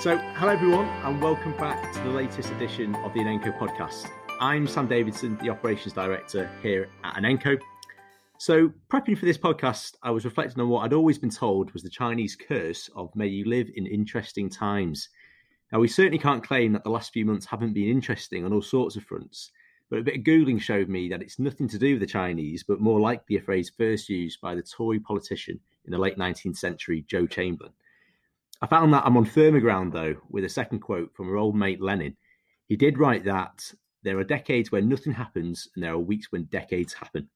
So, hello everyone, and welcome back to the latest edition of the Inenco podcast. I'm Sam Davidson, the operations director here at Inenco. So, prepping for this podcast, I was reflecting on what I'd always been told was the Chinese curse of may you live in interesting times. Now, we certainly can't claim that the last few months haven't been interesting on all sorts of fronts, but a bit of Googling showed me that it's nothing to do with the Chinese, but more likely a phrase first used by the Tory politician in the late 19th century, Joe Chamberlain. I found that I'm on firmer ground, though, with a second quote from our old mate Lenin. He did write that there are decades when nothing happens, and there are weeks when decades happen.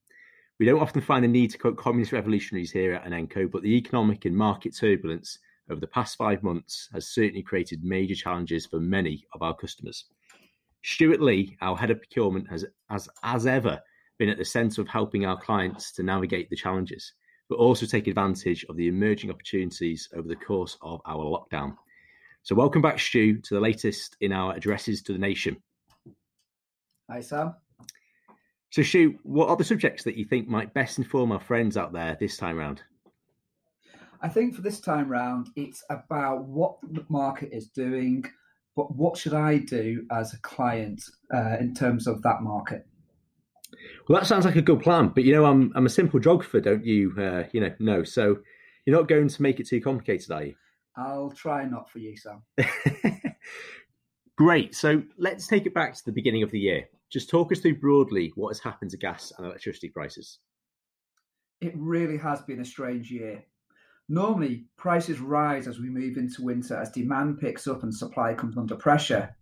We don't often find the need to quote communist revolutionaries here at Inenco, but the economic and market turbulence over the past five months has certainly created major challenges for many of our customers. Stuart Lea, our head of procurement, has, as, as ever, been at the centre of helping our clients to navigate the challenges but also take advantage of the emerging opportunities over the course of our lockdown. So, welcome back, Stu, to the latest in our addresses to the nation. Hi, Sam. So, Stu, what are the subjects that you think might best inform our friends out there this time round? I think for this time round, it's about what the market is doing, but what should I do as a client uh, in terms of that market? Well, that sounds like a good plan, but you know, I'm I'm a simple geographer, don't you? Uh, you know, no. So you're not going to make it too complicated, are you? I'll try not for you, Sam. Great. So let's take it back to the beginning of the year. Just talk us through broadly what has happened to gas and electricity prices. It really has been a strange year. Normally, prices rise as we move into winter as demand picks up and supply comes under pressure.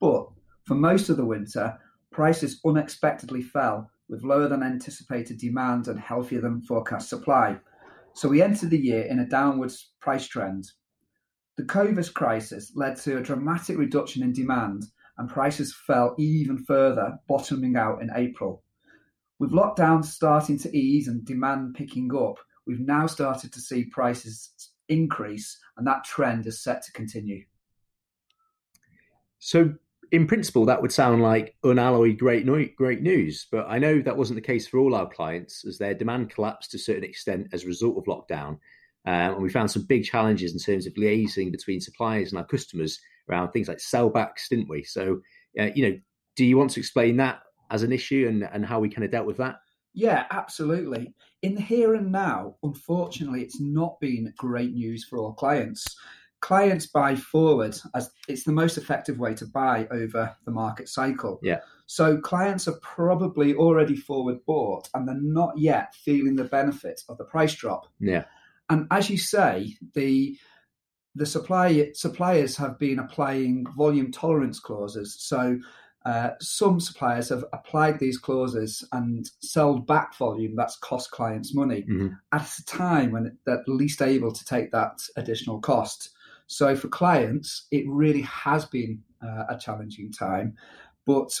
But for most of the winter, prices unexpectedly fell with lower than anticipated demand and healthier than forecast supply. So we entered the year in a downwards price trend. The COVID crisis led to a dramatic reduction in demand and prices fell even further, bottoming out in April. With lockdowns starting to ease and demand picking up, we've now started to see prices increase and that trend is set to continue. So in principle, that would sound like unalloyed great no- great news, but I know that wasn't the case for all our clients, as their demand collapsed to a certain extent as a result of lockdown, um, and we found some big challenges in terms of liaising between suppliers and our customers around things like sellbacks, didn't we? So, uh, you know, do you want to explain that as an issue and and how we kind of dealt with that? Yeah, absolutely. In the here and now, unfortunately, it's not been great news for all clients clients buy forward as it's the most effective way to buy over the market cycle. Yeah. So clients are probably already forward bought and they're not yet feeling the benefit of the price drop. Yeah. And as you say, the the supply suppliers have been applying volume tolerance clauses. So uh, some suppliers have applied these clauses and sold back volume that's cost clients money mm-hmm. at a time when they're least able to take that additional cost. So for clients, it really has been uh, a challenging time, but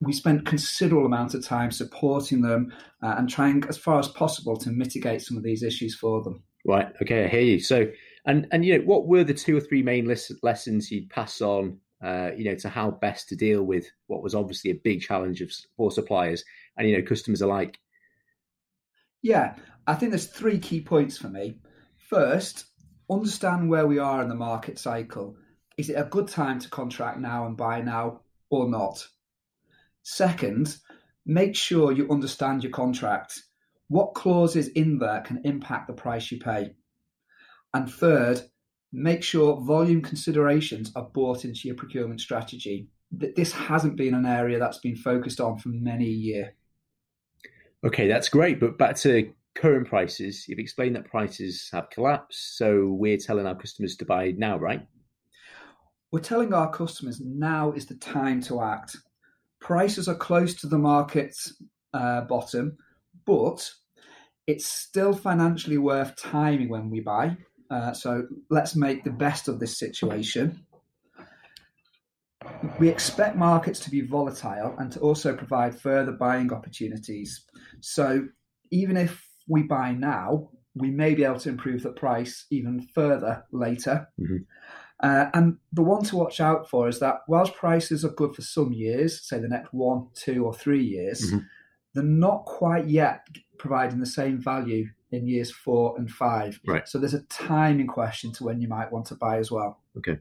we spent considerable amount of time supporting them uh, and trying as far as possible to mitigate some of these issues for them. Right. Okay. I hear you. So, and and you know, what were the two or three main lessons you'd pass on? Uh, you know, to how best to deal with what was obviously a big challenge of for suppliers and you know customers alike. Yeah, I think there's three key points for me. First, understand where we are in the market cycle. Is it a good time to contract now and buy now or not? Second, make sure you understand your contract. What clauses in there can impact the price you pay? And third, make sure volume considerations are brought into your procurement strategy. This hasn't been an area that's been focused on for many a year. Okay, that's great. But back to current prices, you've explained that prices have collapsed. So we're telling our customers to buy now, right? We're telling our customers now is the time to act. Prices are close to the market's uh, bottom, but it's still financially worth timing when we buy. Uh, so let's make the best of this situation. We expect markets to be volatile and to also provide further buying opportunities. So even if we buy now, we may be able to improve the price even further later. Mm-hmm. Uh, and the one to watch out for is that whilst prices are good for some years, say the next one, two, or three years, mm-hmm. they're not quite yet providing the same value in years four and five. Right. So there's a timing question to when you might want to buy as well. Okay.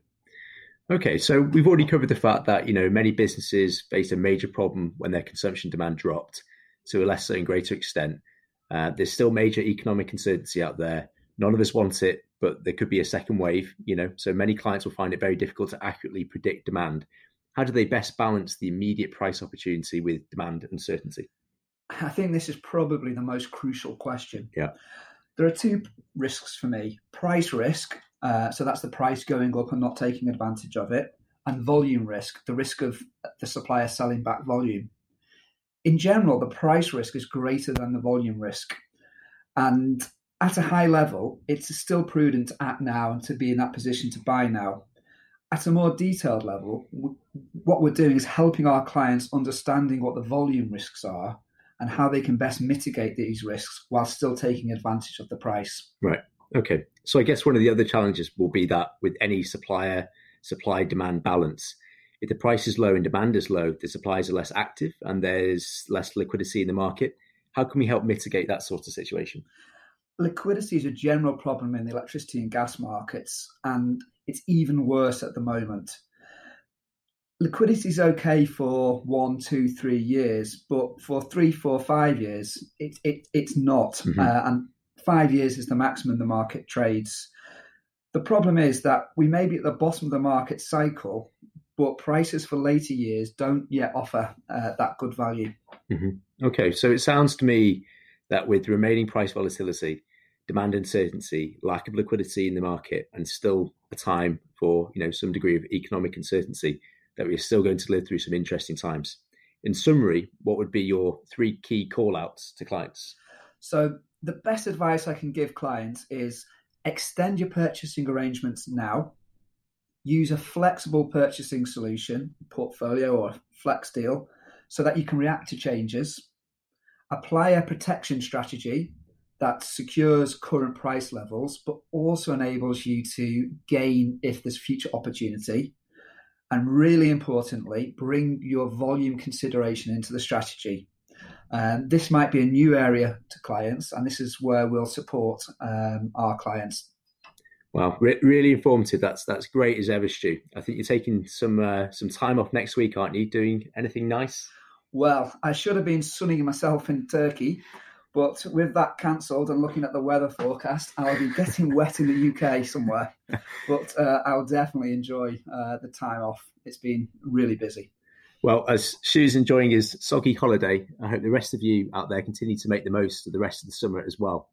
Okay, so we've already covered the fact that you know many businesses faced a major problem when their consumption demand dropped to a lesser and greater extent. Uh, there's still major economic uncertainty out there. None of us want it, but there could be a second wave. You know, so many clients will find it very difficult to accurately predict demand. How do they best balance the immediate price opportunity with demand uncertainty? I think this is probably the most crucial question. Yeah. There are two risks for me price risk, uh, so that's the price going up and not taking advantage of it, and volume risk, the risk of the supplier selling back volume. In general, the price risk is greater than the volume risk. And at a high level, it's still prudent to act now and to be in that position to buy now. At a more detailed level, what we're doing is helping our clients understanding what the volume risks are and how they can best mitigate these risks while still taking advantage of the price. Right. Okay. So I guess one of the other challenges will be that with any supplier supply demand balance, if the price is low and demand is low, the suppliers are less active and there's less liquidity in the market. How can we help mitigate that sort of situation? Liquidity is a general problem in the electricity and gas markets, and it's even worse at the moment liquidity is okay for one, two, three years, but for three, four, five years, it, it it's not. Mm-hmm. Uh, and five years is the maximum the market trades. The problem is that we may be at the bottom of the market cycle, but prices for later years don't yet offer uh, that good value. Mm-hmm. Okay, so it sounds to me that with remaining price volatility, demand uncertainty, lack of liquidity in the market, and still a time for you know some degree of economic uncertainty, that we're still going to live through some interesting times. In summary, what would be your three key call outs to clients? So, the best advice I can give clients is extend your purchasing arrangements now. Use a flexible purchasing solution, portfolio or flex deal, so that you can react to changes. Apply a protection strategy that secures current price levels, but also enables you to gain if there's future opportunity and really importantly, bring your volume consideration into the strategy. Um, this might be a new area to clients, and this is where we'll support um, our clients. Well, re- really informative. That's that's great as ever, Stu. I think you're taking some uh, some time off next week, aren't you? Doing anything nice? Well, I should have been sunning myself in Turkey, but with that cancelled and looking at the weather forecast, I'll be getting wet in the UK somewhere. But uh, I'll definitely enjoy uh, the time off. It's been really busy. Well, as Stu's enjoying his soggy holiday, I hope the rest of you out there continue to make the most of the rest of the summer as well.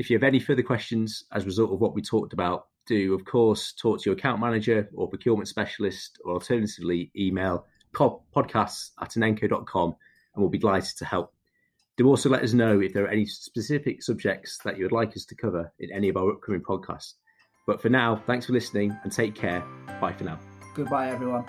If you have any further questions as a result of what we talked about, do of course talk to your account manager or procurement specialist, or alternatively email podcasts at inenco.com and we'll be delighted to help. Do also let us know if there are any specific subjects that you would like us to cover in any of our upcoming podcasts. But for now, thanks for listening and take care. Bye for now. Goodbye, everyone.